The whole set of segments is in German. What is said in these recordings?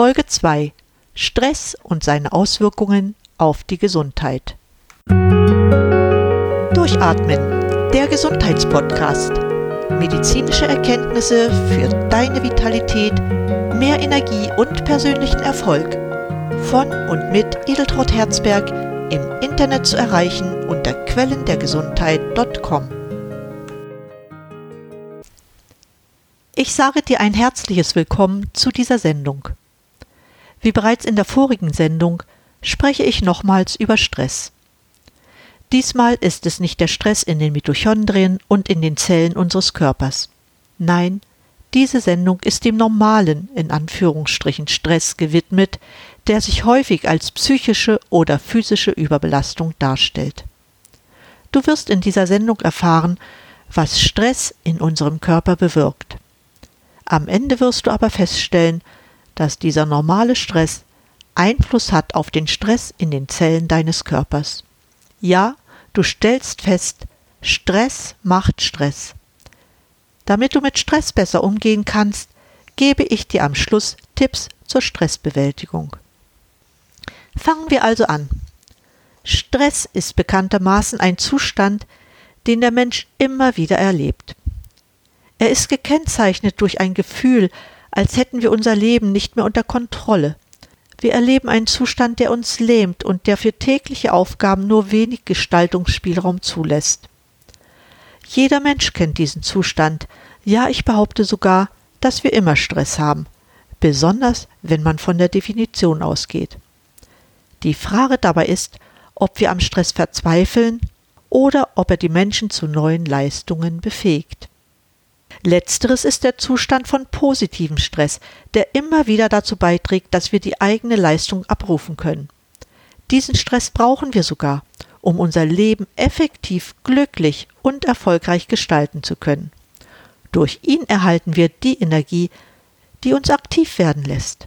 Folge 2 Stress und seine Auswirkungen auf die Gesundheit. Durchatmen, der Gesundheitspodcast. Medizinische Erkenntnisse für deine Vitalität, mehr Energie und persönlichen Erfolg. Von und mit Edeltraut Herzberg im Internet zu erreichen unter quellendergesundheit.com. Ich sage dir ein herzliches Willkommen zu dieser Sendung. Wie bereits in der vorigen Sendung spreche ich nochmals über Stress. Diesmal ist es nicht der Stress in den Mitochondrien und in den Zellen unseres Körpers. Nein, diese Sendung ist dem normalen, in Anführungsstrichen, Stress gewidmet, der sich häufig als psychische oder physische Überbelastung darstellt. Du wirst in dieser Sendung erfahren, was Stress in unserem Körper bewirkt. Am Ende wirst du aber feststellen, dass dieser normale Stress Einfluss hat auf den Stress in den Zellen deines Körpers. Ja, du stellst fest, Stress macht Stress. Damit du mit Stress besser umgehen kannst, gebe ich dir am Schluss Tipps zur Stressbewältigung. Fangen wir also an. Stress ist bekanntermaßen ein Zustand, den der Mensch immer wieder erlebt. Er ist gekennzeichnet durch ein Gefühl, als hätten wir unser Leben nicht mehr unter Kontrolle. Wir erleben einen Zustand, der uns lähmt und der für tägliche Aufgaben nur wenig Gestaltungsspielraum zulässt. Jeder Mensch kennt diesen Zustand, ja ich behaupte sogar, dass wir immer Stress haben, besonders wenn man von der Definition ausgeht. Die Frage dabei ist, ob wir am Stress verzweifeln oder ob er die Menschen zu neuen Leistungen befähigt. Letzteres ist der Zustand von positivem Stress, der immer wieder dazu beiträgt, dass wir die eigene Leistung abrufen können. Diesen Stress brauchen wir sogar, um unser Leben effektiv, glücklich und erfolgreich gestalten zu können. Durch ihn erhalten wir die Energie, die uns aktiv werden lässt.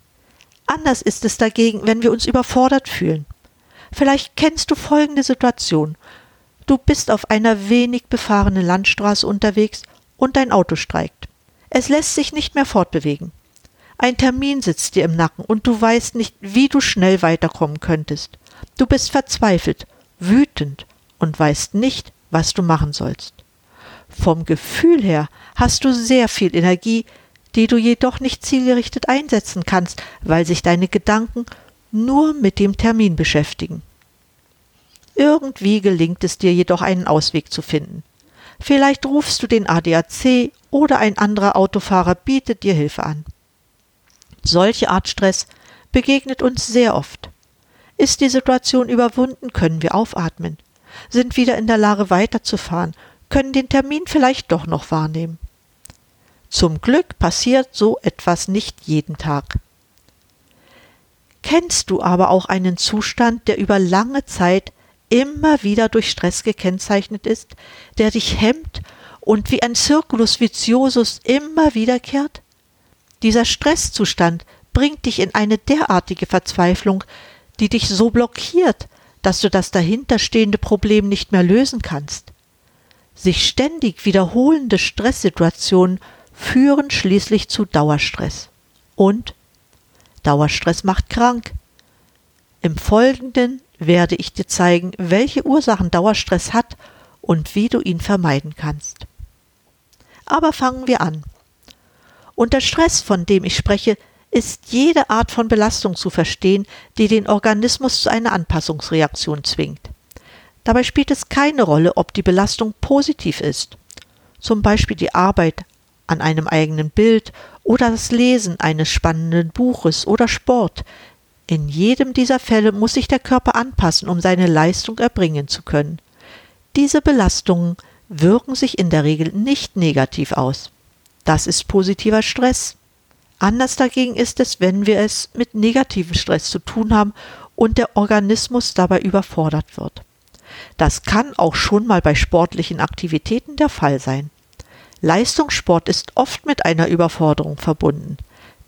Anders ist es dagegen, wenn wir uns überfordert fühlen. Vielleicht kennst du folgende Situation. Du bist auf einer wenig befahrenen Landstraße unterwegs und dein Auto streikt. Es lässt sich nicht mehr fortbewegen. Ein Termin sitzt dir im Nacken und du weißt nicht, wie du schnell weiterkommen könntest. Du bist verzweifelt, wütend und weißt nicht, was du machen sollst. Vom Gefühl her hast du sehr viel Energie, die du jedoch nicht zielgerichtet einsetzen kannst, weil sich deine Gedanken nur mit dem Termin beschäftigen. Irgendwie gelingt es dir jedoch einen Ausweg zu finden. Vielleicht rufst du den ADAC oder ein anderer Autofahrer bietet dir Hilfe an. Solche Art Stress begegnet uns sehr oft. Ist die Situation überwunden, können wir aufatmen, sind wieder in der Lage weiterzufahren, können den Termin vielleicht doch noch wahrnehmen. Zum Glück passiert so etwas nicht jeden Tag. Kennst du aber auch einen Zustand, der über lange Zeit immer wieder durch Stress gekennzeichnet ist, der dich hemmt und wie ein Circulus viciosus immer wiederkehrt? Dieser Stresszustand bringt dich in eine derartige Verzweiflung, die dich so blockiert, dass du das dahinterstehende Problem nicht mehr lösen kannst. Sich ständig wiederholende Stresssituationen führen schließlich zu Dauerstress. Und Dauerstress macht krank. Im Folgenden werde ich dir zeigen, welche Ursachen Dauerstress hat und wie du ihn vermeiden kannst. Aber fangen wir an. Unter Stress, von dem ich spreche, ist jede Art von Belastung zu verstehen, die den Organismus zu einer Anpassungsreaktion zwingt. Dabei spielt es keine Rolle, ob die Belastung positiv ist, zum Beispiel die Arbeit an einem eigenen Bild oder das Lesen eines spannenden Buches oder Sport, in jedem dieser Fälle muss sich der Körper anpassen, um seine Leistung erbringen zu können. Diese Belastungen wirken sich in der Regel nicht negativ aus. Das ist positiver Stress. Anders dagegen ist es, wenn wir es mit negativem Stress zu tun haben und der Organismus dabei überfordert wird. Das kann auch schon mal bei sportlichen Aktivitäten der Fall sein. Leistungssport ist oft mit einer Überforderung verbunden.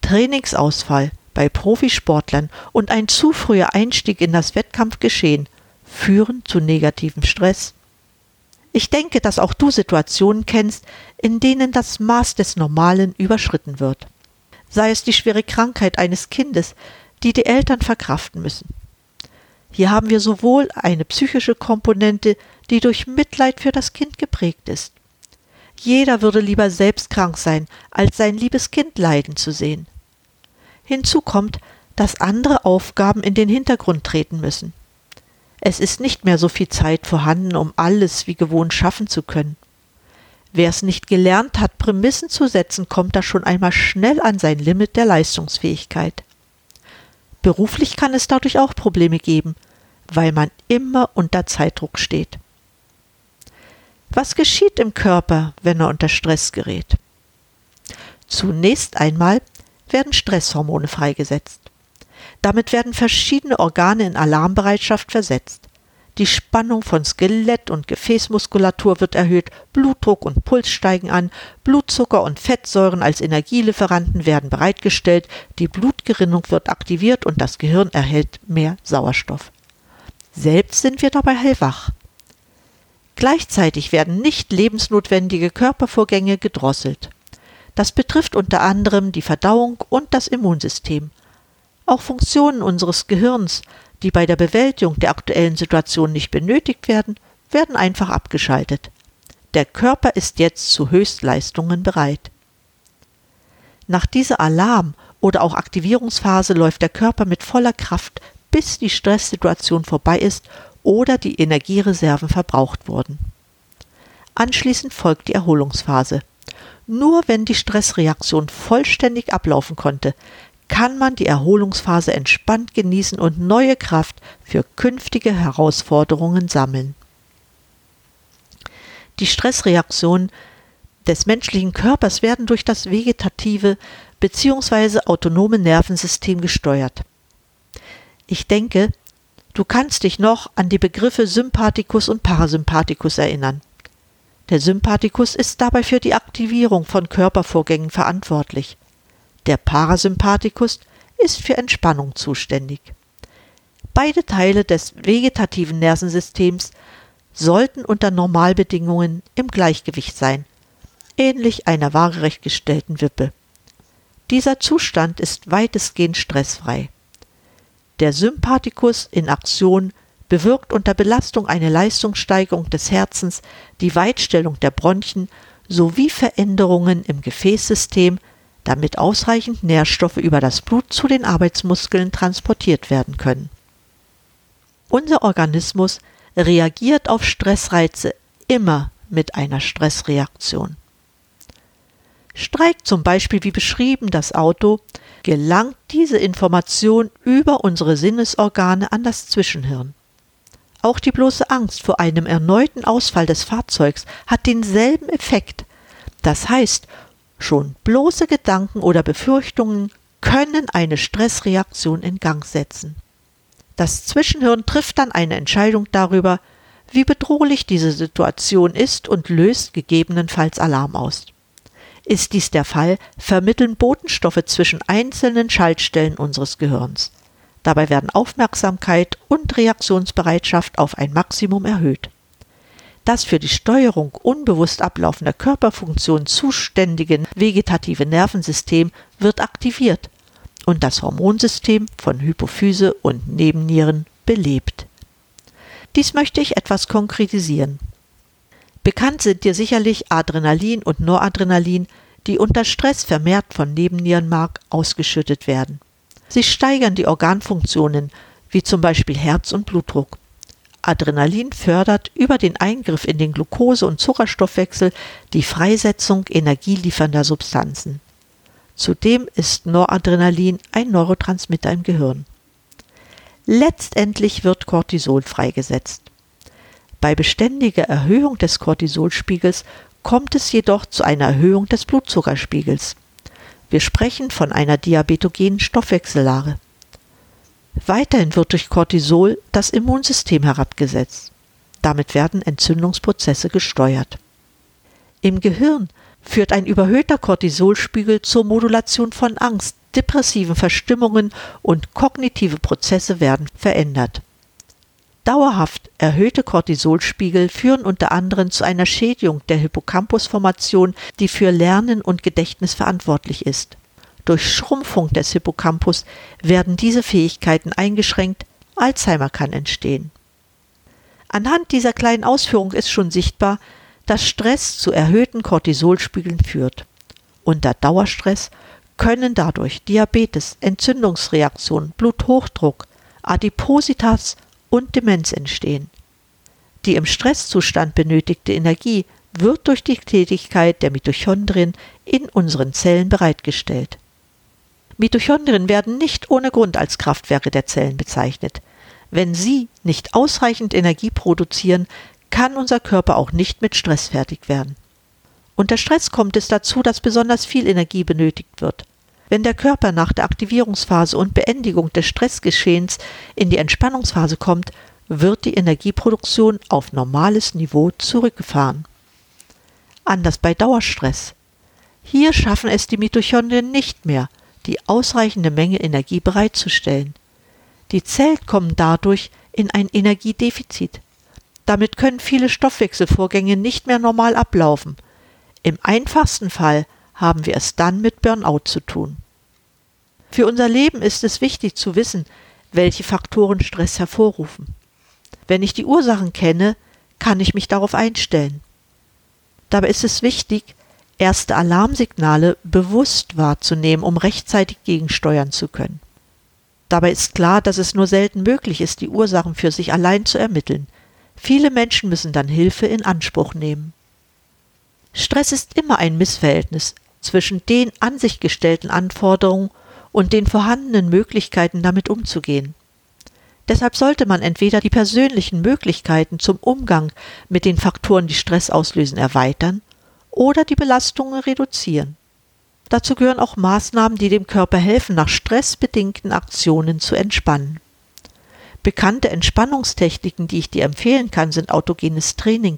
Trainingsausfall, bei Profisportlern und ein zu früher Einstieg in das Wettkampfgeschehen führen zu negativem Stress. Ich denke, dass auch du Situationen kennst, in denen das Maß des Normalen überschritten wird. sei es die schwere Krankheit eines Kindes, die die Eltern verkraften müssen. Hier haben wir sowohl eine psychische Komponente, die durch Mitleid für das Kind geprägt ist. Jeder würde lieber selbst krank sein, als sein liebes Kind leiden zu sehen. Hinzu kommt, dass andere Aufgaben in den Hintergrund treten müssen. Es ist nicht mehr so viel Zeit vorhanden, um alles wie gewohnt schaffen zu können. Wer es nicht gelernt hat, Prämissen zu setzen, kommt da schon einmal schnell an sein Limit der Leistungsfähigkeit. Beruflich kann es dadurch auch Probleme geben, weil man immer unter Zeitdruck steht. Was geschieht im Körper, wenn er unter Stress gerät? Zunächst einmal werden Stresshormone freigesetzt. Damit werden verschiedene Organe in Alarmbereitschaft versetzt. Die Spannung von Skelett und Gefäßmuskulatur wird erhöht, Blutdruck und Puls steigen an, Blutzucker und Fettsäuren als Energielieferanten werden bereitgestellt, die Blutgerinnung wird aktiviert und das Gehirn erhält mehr Sauerstoff. Selbst sind wir dabei hellwach. Gleichzeitig werden nicht lebensnotwendige Körpervorgänge gedrosselt. Das betrifft unter anderem die Verdauung und das Immunsystem. Auch Funktionen unseres Gehirns, die bei der Bewältigung der aktuellen Situation nicht benötigt werden, werden einfach abgeschaltet. Der Körper ist jetzt zu Höchstleistungen bereit. Nach dieser Alarm- oder auch Aktivierungsphase läuft der Körper mit voller Kraft, bis die Stresssituation vorbei ist oder die Energiereserven verbraucht wurden. Anschließend folgt die Erholungsphase. Nur wenn die Stressreaktion vollständig ablaufen konnte, kann man die Erholungsphase entspannt genießen und neue Kraft für künftige Herausforderungen sammeln. Die Stressreaktionen des menschlichen Körpers werden durch das vegetative bzw. autonome Nervensystem gesteuert. Ich denke, du kannst dich noch an die Begriffe Sympathikus und Parasympathikus erinnern. Der Sympathikus ist dabei für die Aktivierung von Körpervorgängen verantwortlich. Der Parasympathikus ist für Entspannung zuständig. Beide Teile des vegetativen Nervensystems sollten unter Normalbedingungen im Gleichgewicht sein, ähnlich einer waagerecht gestellten Wippe. Dieser Zustand ist weitestgehend stressfrei. Der Sympathikus in Aktion bewirkt unter Belastung eine Leistungssteigerung des Herzens, die Weitstellung der Bronchien sowie Veränderungen im Gefäßsystem damit ausreichend Nährstoffe über das Blut zu den Arbeitsmuskeln transportiert werden können. Unser Organismus reagiert auf Stressreize immer mit einer Stressreaktion. Streikt zum Beispiel wie beschrieben das Auto, gelangt diese Information über unsere Sinnesorgane an das Zwischenhirn. Auch die bloße Angst vor einem erneuten Ausfall des Fahrzeugs hat denselben Effekt. Das heißt, Schon bloße Gedanken oder Befürchtungen können eine Stressreaktion in Gang setzen. Das Zwischenhirn trifft dann eine Entscheidung darüber, wie bedrohlich diese Situation ist und löst gegebenenfalls Alarm aus. Ist dies der Fall, vermitteln Botenstoffe zwischen einzelnen Schaltstellen unseres Gehirns. Dabei werden Aufmerksamkeit und Reaktionsbereitschaft auf ein Maximum erhöht. Das für die Steuerung unbewusst ablaufender Körperfunktionen zuständige vegetative Nervensystem wird aktiviert und das Hormonsystem von Hypophyse und Nebennieren belebt. Dies möchte ich etwas konkretisieren. Bekannt sind dir sicherlich Adrenalin und Noradrenalin, die unter Stress vermehrt von Nebennierenmark ausgeschüttet werden. Sie steigern die Organfunktionen, wie zum Beispiel Herz und Blutdruck. Adrenalin fördert über den Eingriff in den Glucose- und Zuckerstoffwechsel die Freisetzung energieliefernder Substanzen. Zudem ist Noradrenalin ein Neurotransmitter im Gehirn. Letztendlich wird Cortisol freigesetzt. Bei beständiger Erhöhung des Cortisolspiegels kommt es jedoch zu einer Erhöhung des Blutzuckerspiegels. Wir sprechen von einer diabetogenen Stoffwechsellage. Weiterhin wird durch Cortisol das Immunsystem herabgesetzt. Damit werden Entzündungsprozesse gesteuert. Im Gehirn führt ein überhöhter Cortisolspiegel zur Modulation von Angst, depressiven Verstimmungen und kognitive Prozesse werden verändert. Dauerhaft erhöhte Cortisolspiegel führen unter anderem zu einer Schädigung der Hippocampusformation, die für Lernen und Gedächtnis verantwortlich ist. Durch Schrumpfung des Hippocampus werden diese Fähigkeiten eingeschränkt, Alzheimer kann entstehen. Anhand dieser kleinen Ausführung ist schon sichtbar, dass Stress zu erhöhten Cortisolspiegeln führt. Unter Dauerstress können dadurch Diabetes, Entzündungsreaktionen, Bluthochdruck, Adipositas und Demenz entstehen. Die im Stresszustand benötigte Energie wird durch die Tätigkeit der Mitochondrien in unseren Zellen bereitgestellt. Mitochondrien werden nicht ohne Grund als Kraftwerke der Zellen bezeichnet. Wenn sie nicht ausreichend Energie produzieren, kann unser Körper auch nicht mit Stress fertig werden. Unter Stress kommt es dazu, dass besonders viel Energie benötigt wird. Wenn der Körper nach der Aktivierungsphase und Beendigung des Stressgeschehens in die Entspannungsphase kommt, wird die Energieproduktion auf normales Niveau zurückgefahren. Anders bei Dauerstress. Hier schaffen es die Mitochondrien nicht mehr, die ausreichende Menge Energie bereitzustellen. Die Zellen kommen dadurch in ein Energiedefizit. Damit können viele Stoffwechselvorgänge nicht mehr normal ablaufen. Im einfachsten Fall haben wir es dann mit Burnout zu tun. Für unser Leben ist es wichtig zu wissen, welche Faktoren Stress hervorrufen. Wenn ich die Ursachen kenne, kann ich mich darauf einstellen. Dabei ist es wichtig, erste Alarmsignale bewusst wahrzunehmen, um rechtzeitig gegensteuern zu können. Dabei ist klar, dass es nur selten möglich ist, die Ursachen für sich allein zu ermitteln. Viele Menschen müssen dann Hilfe in Anspruch nehmen. Stress ist immer ein Missverhältnis zwischen den an sich gestellten Anforderungen und den vorhandenen Möglichkeiten damit umzugehen. Deshalb sollte man entweder die persönlichen Möglichkeiten zum Umgang mit den Faktoren, die Stress auslösen, erweitern oder die Belastungen reduzieren. Dazu gehören auch Maßnahmen, die dem Körper helfen, nach stressbedingten Aktionen zu entspannen. Bekannte Entspannungstechniken, die ich dir empfehlen kann, sind autogenes Training,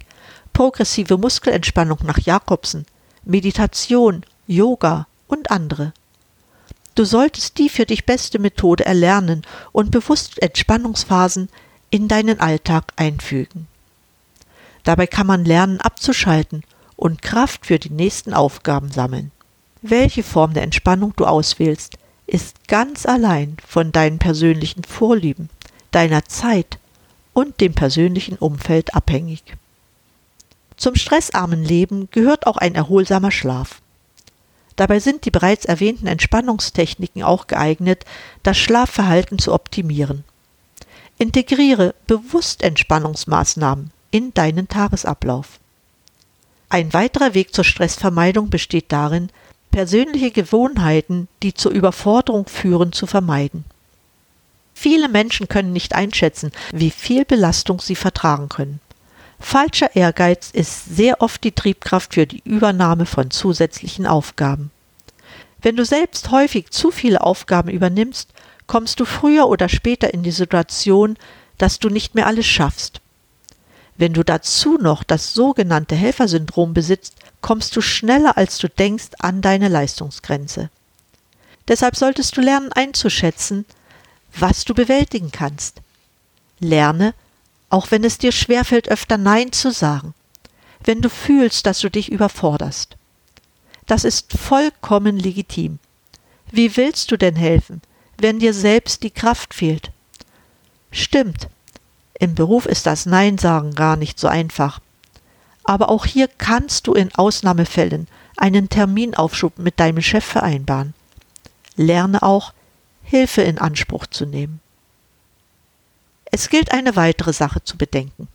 progressive Muskelentspannung nach Jakobsen, Meditation, Yoga und andere. Du solltest die für dich beste Methode erlernen und bewusst Entspannungsphasen in deinen Alltag einfügen. Dabei kann man lernen abzuschalten und Kraft für die nächsten Aufgaben sammeln. Welche Form der Entspannung du auswählst, ist ganz allein von deinen persönlichen Vorlieben, deiner Zeit und dem persönlichen Umfeld abhängig. Zum stressarmen Leben gehört auch ein erholsamer Schlaf. Dabei sind die bereits erwähnten Entspannungstechniken auch geeignet, das Schlafverhalten zu optimieren. Integriere bewusst Entspannungsmaßnahmen in deinen Tagesablauf. Ein weiterer Weg zur Stressvermeidung besteht darin, persönliche Gewohnheiten, die zur Überforderung führen, zu vermeiden. Viele Menschen können nicht einschätzen, wie viel Belastung sie vertragen können. Falscher Ehrgeiz ist sehr oft die Triebkraft für die Übernahme von zusätzlichen Aufgaben. Wenn du selbst häufig zu viele Aufgaben übernimmst, kommst du früher oder später in die Situation, dass du nicht mehr alles schaffst. Wenn du dazu noch das sogenannte Helfersyndrom besitzt, kommst du schneller als du denkst an deine Leistungsgrenze. Deshalb solltest du lernen einzuschätzen, was du bewältigen kannst. Lerne, auch wenn es dir schwerfällt, öfter Nein zu sagen, wenn du fühlst, dass du dich überforderst. Das ist vollkommen legitim. Wie willst du denn helfen, wenn dir selbst die Kraft fehlt? Stimmt, im Beruf ist das Nein sagen gar nicht so einfach. Aber auch hier kannst du in Ausnahmefällen einen Terminaufschub mit deinem Chef vereinbaren. Lerne auch, Hilfe in Anspruch zu nehmen. Es gilt eine weitere Sache zu bedenken.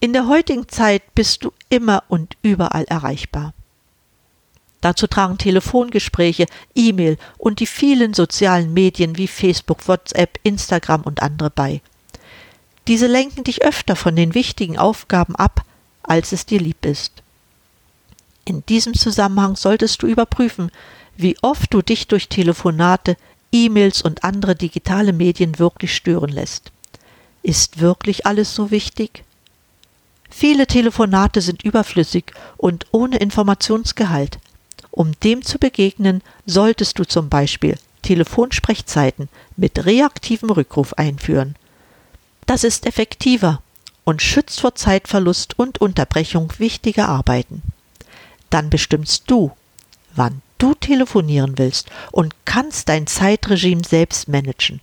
In der heutigen Zeit bist du immer und überall erreichbar. Dazu tragen Telefongespräche, E-Mail und die vielen sozialen Medien wie Facebook, WhatsApp, Instagram und andere bei. Diese lenken dich öfter von den wichtigen Aufgaben ab, als es dir lieb ist. In diesem Zusammenhang solltest du überprüfen, wie oft du dich durch Telefonate, E-Mails und andere digitale Medien wirklich stören lässt. Ist wirklich alles so wichtig? Viele Telefonate sind überflüssig und ohne Informationsgehalt. Um dem zu begegnen, solltest du zum Beispiel Telefonsprechzeiten mit reaktivem Rückruf einführen. Das ist effektiver und schützt vor Zeitverlust und Unterbrechung wichtiger Arbeiten. Dann bestimmst du, wann du telefonieren willst und kannst dein Zeitregime selbst managen.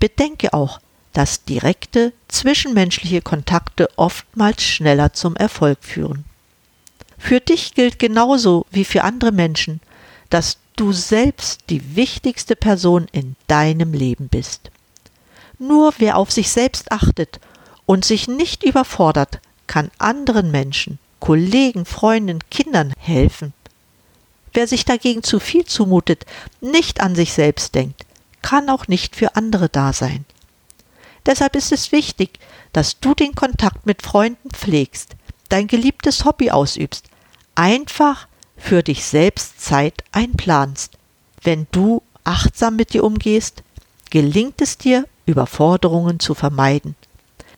Bedenke auch, dass direkte zwischenmenschliche Kontakte oftmals schneller zum Erfolg führen. Für dich gilt genauso wie für andere Menschen, dass du selbst die wichtigste Person in deinem Leben bist. Nur wer auf sich selbst achtet und sich nicht überfordert, kann anderen Menschen, Kollegen, Freunden, Kindern helfen. Wer sich dagegen zu viel zumutet, nicht an sich selbst denkt, kann auch nicht für andere da sein. Deshalb ist es wichtig, dass du den Kontakt mit Freunden pflegst, dein geliebtes Hobby ausübst, einfach für dich selbst Zeit einplanst. Wenn du achtsam mit dir umgehst, gelingt es dir, Überforderungen zu vermeiden.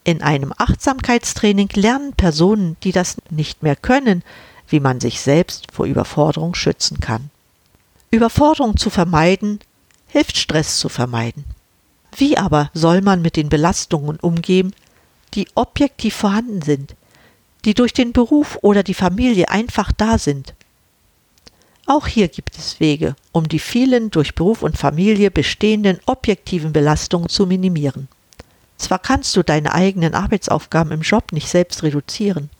In einem Achtsamkeitstraining lernen Personen, die das nicht mehr können, wie man sich selbst vor Überforderung schützen kann. Überforderung zu vermeiden hilft Stress zu vermeiden. Wie aber soll man mit den Belastungen umgehen, die objektiv vorhanden sind, die durch den Beruf oder die Familie einfach da sind? Auch hier gibt es Wege, um die vielen durch Beruf und Familie bestehenden objektiven Belastungen zu minimieren. Zwar kannst du deine eigenen Arbeitsaufgaben im Job nicht selbst reduzieren,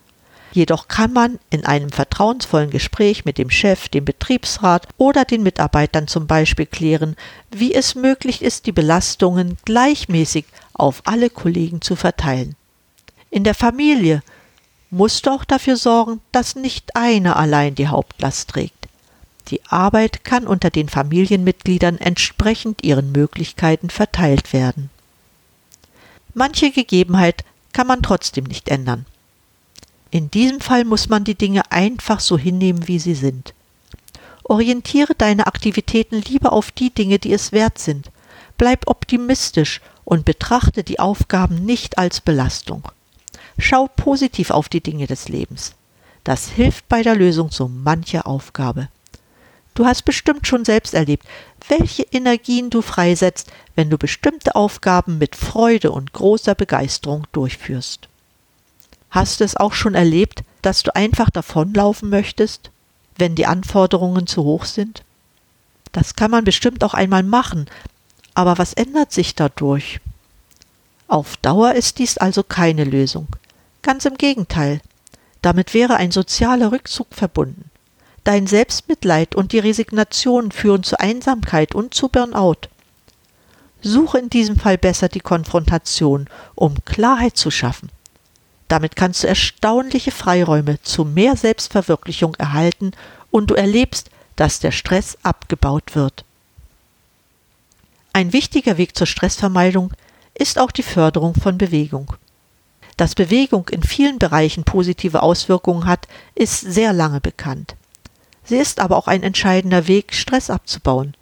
jedoch kann man in einem vertrauensvollen Gespräch mit dem Chef, dem Betriebsrat oder den Mitarbeitern zum Beispiel klären, wie es möglich ist, die Belastungen gleichmäßig auf alle Kollegen zu verteilen. In der Familie musst du auch dafür sorgen, dass nicht einer allein die Hauptlast trägt. Die Arbeit kann unter den Familienmitgliedern entsprechend ihren Möglichkeiten verteilt werden. Manche Gegebenheit kann man trotzdem nicht ändern. In diesem Fall muss man die Dinge einfach so hinnehmen, wie sie sind. Orientiere deine Aktivitäten lieber auf die Dinge, die es wert sind. Bleib optimistisch und betrachte die Aufgaben nicht als Belastung. Schau positiv auf die Dinge des Lebens. Das hilft bei der Lösung so mancher Aufgabe. Du hast bestimmt schon selbst erlebt, welche Energien du freisetzt, wenn du bestimmte Aufgaben mit Freude und großer Begeisterung durchführst. Hast du es auch schon erlebt, dass du einfach davonlaufen möchtest, wenn die Anforderungen zu hoch sind? Das kann man bestimmt auch einmal machen, aber was ändert sich dadurch? Auf Dauer ist dies also keine Lösung. Ganz im Gegenteil. Damit wäre ein sozialer Rückzug verbunden. Dein Selbstmitleid und die Resignation führen zu Einsamkeit und zu Burnout. Suche in diesem Fall besser die Konfrontation, um Klarheit zu schaffen. Damit kannst du erstaunliche Freiräume zu mehr Selbstverwirklichung erhalten und du erlebst, dass der Stress abgebaut wird. Ein wichtiger Weg zur Stressvermeidung ist auch die Förderung von Bewegung. Dass Bewegung in vielen Bereichen positive Auswirkungen hat, ist sehr lange bekannt. Sie ist aber auch ein entscheidender Weg, Stress abzubauen.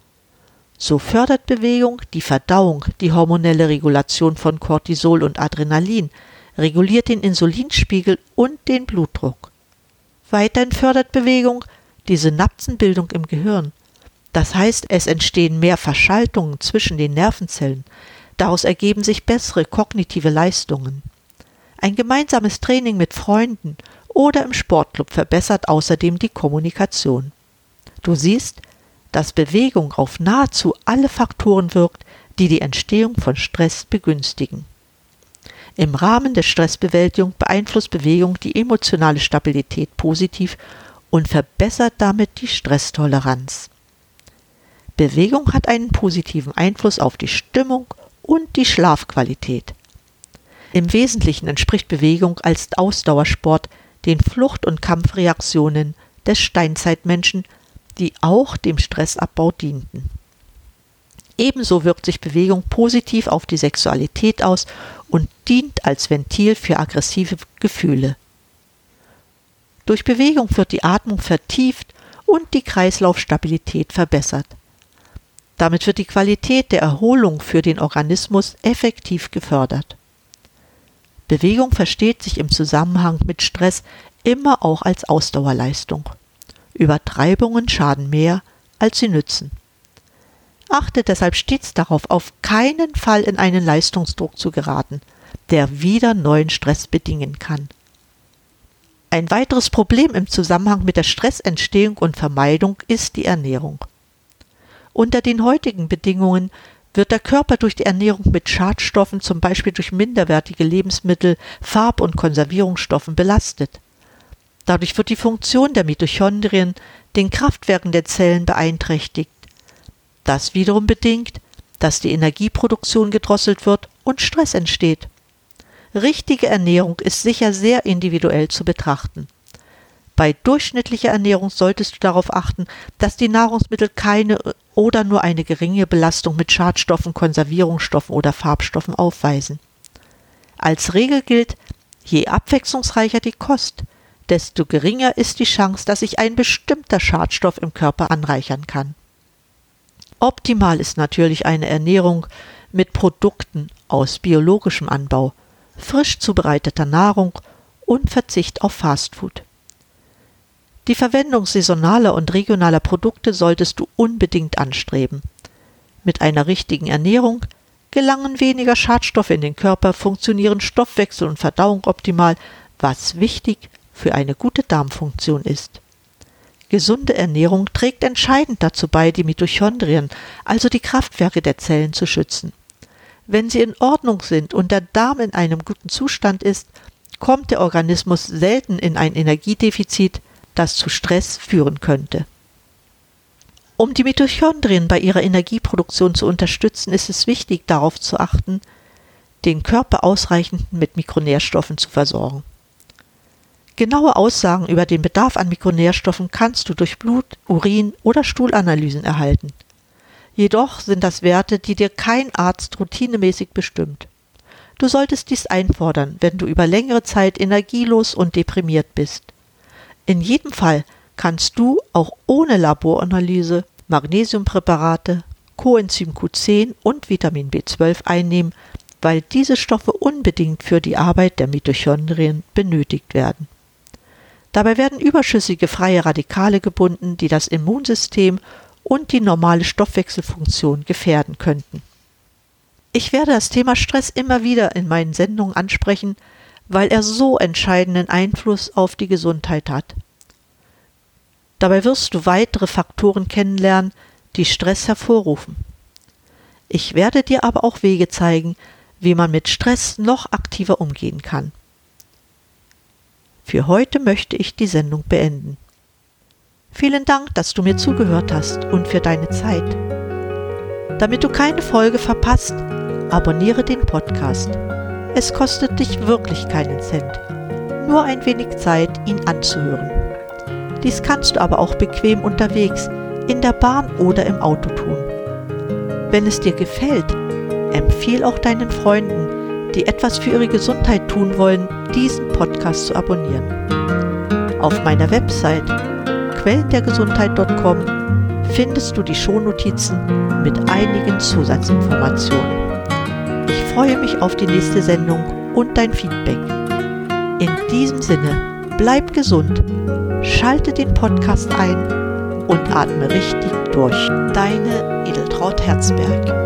So fördert Bewegung die Verdauung, die hormonelle Regulation von Cortisol und Adrenalin, reguliert den Insulinspiegel und den Blutdruck. Weiterhin fördert Bewegung die Synapsenbildung im Gehirn. Das heißt, es entstehen mehr Verschaltungen zwischen den Nervenzellen. Daraus ergeben sich bessere kognitive Leistungen. Ein gemeinsames Training mit Freunden oder im Sportclub verbessert außerdem die Kommunikation. Du siehst, dass Bewegung auf nahezu alle Faktoren wirkt, die die Entstehung von Stress begünstigen. Im Rahmen der Stressbewältigung beeinflusst Bewegung die emotionale Stabilität positiv und verbessert damit die Stresstoleranz. Bewegung hat einen positiven Einfluss auf die Stimmung und die Schlafqualität. Im Wesentlichen entspricht Bewegung als Ausdauersport den Flucht- und Kampfreaktionen des Steinzeitmenschen, die auch dem Stressabbau dienten. Ebenso wirkt sich Bewegung positiv auf die Sexualität aus und dient als Ventil für aggressive Gefühle. Durch Bewegung wird die Atmung vertieft und die Kreislaufstabilität verbessert. Damit wird die Qualität der Erholung für den Organismus effektiv gefördert. Bewegung versteht sich im Zusammenhang mit Stress immer auch als Ausdauerleistung. Übertreibungen schaden mehr, als sie nützen. Achte deshalb stets darauf, auf keinen Fall in einen Leistungsdruck zu geraten, der wieder neuen Stress bedingen kann. Ein weiteres Problem im Zusammenhang mit der Stressentstehung und Vermeidung ist die Ernährung. Unter den heutigen Bedingungen wird der Körper durch die Ernährung mit Schadstoffen, zum Beispiel durch minderwertige Lebensmittel, Farb- und Konservierungsstoffen belastet. Dadurch wird die Funktion der Mitochondrien, den Kraftwerken der Zellen, beeinträchtigt. Das wiederum bedingt, dass die Energieproduktion gedrosselt wird und Stress entsteht. Richtige Ernährung ist sicher sehr individuell zu betrachten. Bei durchschnittlicher Ernährung solltest du darauf achten, dass die Nahrungsmittel keine oder nur eine geringe Belastung mit Schadstoffen, Konservierungsstoffen oder Farbstoffen aufweisen. Als Regel gilt, je abwechslungsreicher die Kost, desto geringer ist die Chance, dass sich ein bestimmter Schadstoff im Körper anreichern kann. Optimal ist natürlich eine Ernährung mit Produkten aus biologischem Anbau, frisch zubereiteter Nahrung und Verzicht auf Fastfood. Die Verwendung saisonaler und regionaler Produkte solltest du unbedingt anstreben. Mit einer richtigen Ernährung gelangen weniger Schadstoffe in den Körper, funktionieren Stoffwechsel und Verdauung optimal, was wichtig für eine gute Darmfunktion ist. Gesunde Ernährung trägt entscheidend dazu bei, die Mitochondrien, also die Kraftwerke der Zellen, zu schützen. Wenn sie in Ordnung sind und der Darm in einem guten Zustand ist, kommt der Organismus selten in ein Energiedefizit, das zu Stress führen könnte. Um die Mitochondrien bei ihrer Energieproduktion zu unterstützen, ist es wichtig, darauf zu achten, den Körper ausreichend mit Mikronährstoffen zu versorgen. Genaue Aussagen über den Bedarf an Mikronährstoffen kannst du durch Blut, Urin oder Stuhlanalysen erhalten. Jedoch sind das Werte, die dir kein Arzt routinemäßig bestimmt. Du solltest dies einfordern, wenn du über längere Zeit energielos und deprimiert bist. In jedem Fall kannst du auch ohne Laboranalyse Magnesiumpräparate, Coenzym Q10 und Vitamin B12 einnehmen, weil diese Stoffe unbedingt für die Arbeit der Mitochondrien benötigt werden. Dabei werden überschüssige freie Radikale gebunden, die das Immunsystem und die normale Stoffwechselfunktion gefährden könnten. Ich werde das Thema Stress immer wieder in meinen Sendungen ansprechen, weil er so entscheidenden Einfluss auf die Gesundheit hat. Dabei wirst du weitere Faktoren kennenlernen, die Stress hervorrufen. Ich werde dir aber auch Wege zeigen, wie man mit Stress noch aktiver umgehen kann. Für heute möchte ich die Sendung beenden. Vielen Dank, dass du mir zugehört hast und für deine Zeit. Damit du keine Folge verpasst, abonniere den Podcast. Es kostet dich wirklich keinen Cent, nur ein wenig Zeit, ihn anzuhören. Dies kannst du aber auch bequem unterwegs, in der Bahn oder im Auto tun. Wenn es dir gefällt, empfehl auch deinen Freunden, die etwas für ihre Gesundheit tun wollen, diesen Podcast zu abonnieren. Auf meiner Website quellendergesundheit.com findest du die Shownotizen mit einigen Zusatzinformationen. Ich freue mich auf die nächste Sendung und dein Feedback. In diesem Sinne, bleib gesund, schalte den Podcast ein und atme richtig durch. Deine Edeltraut Herzberg.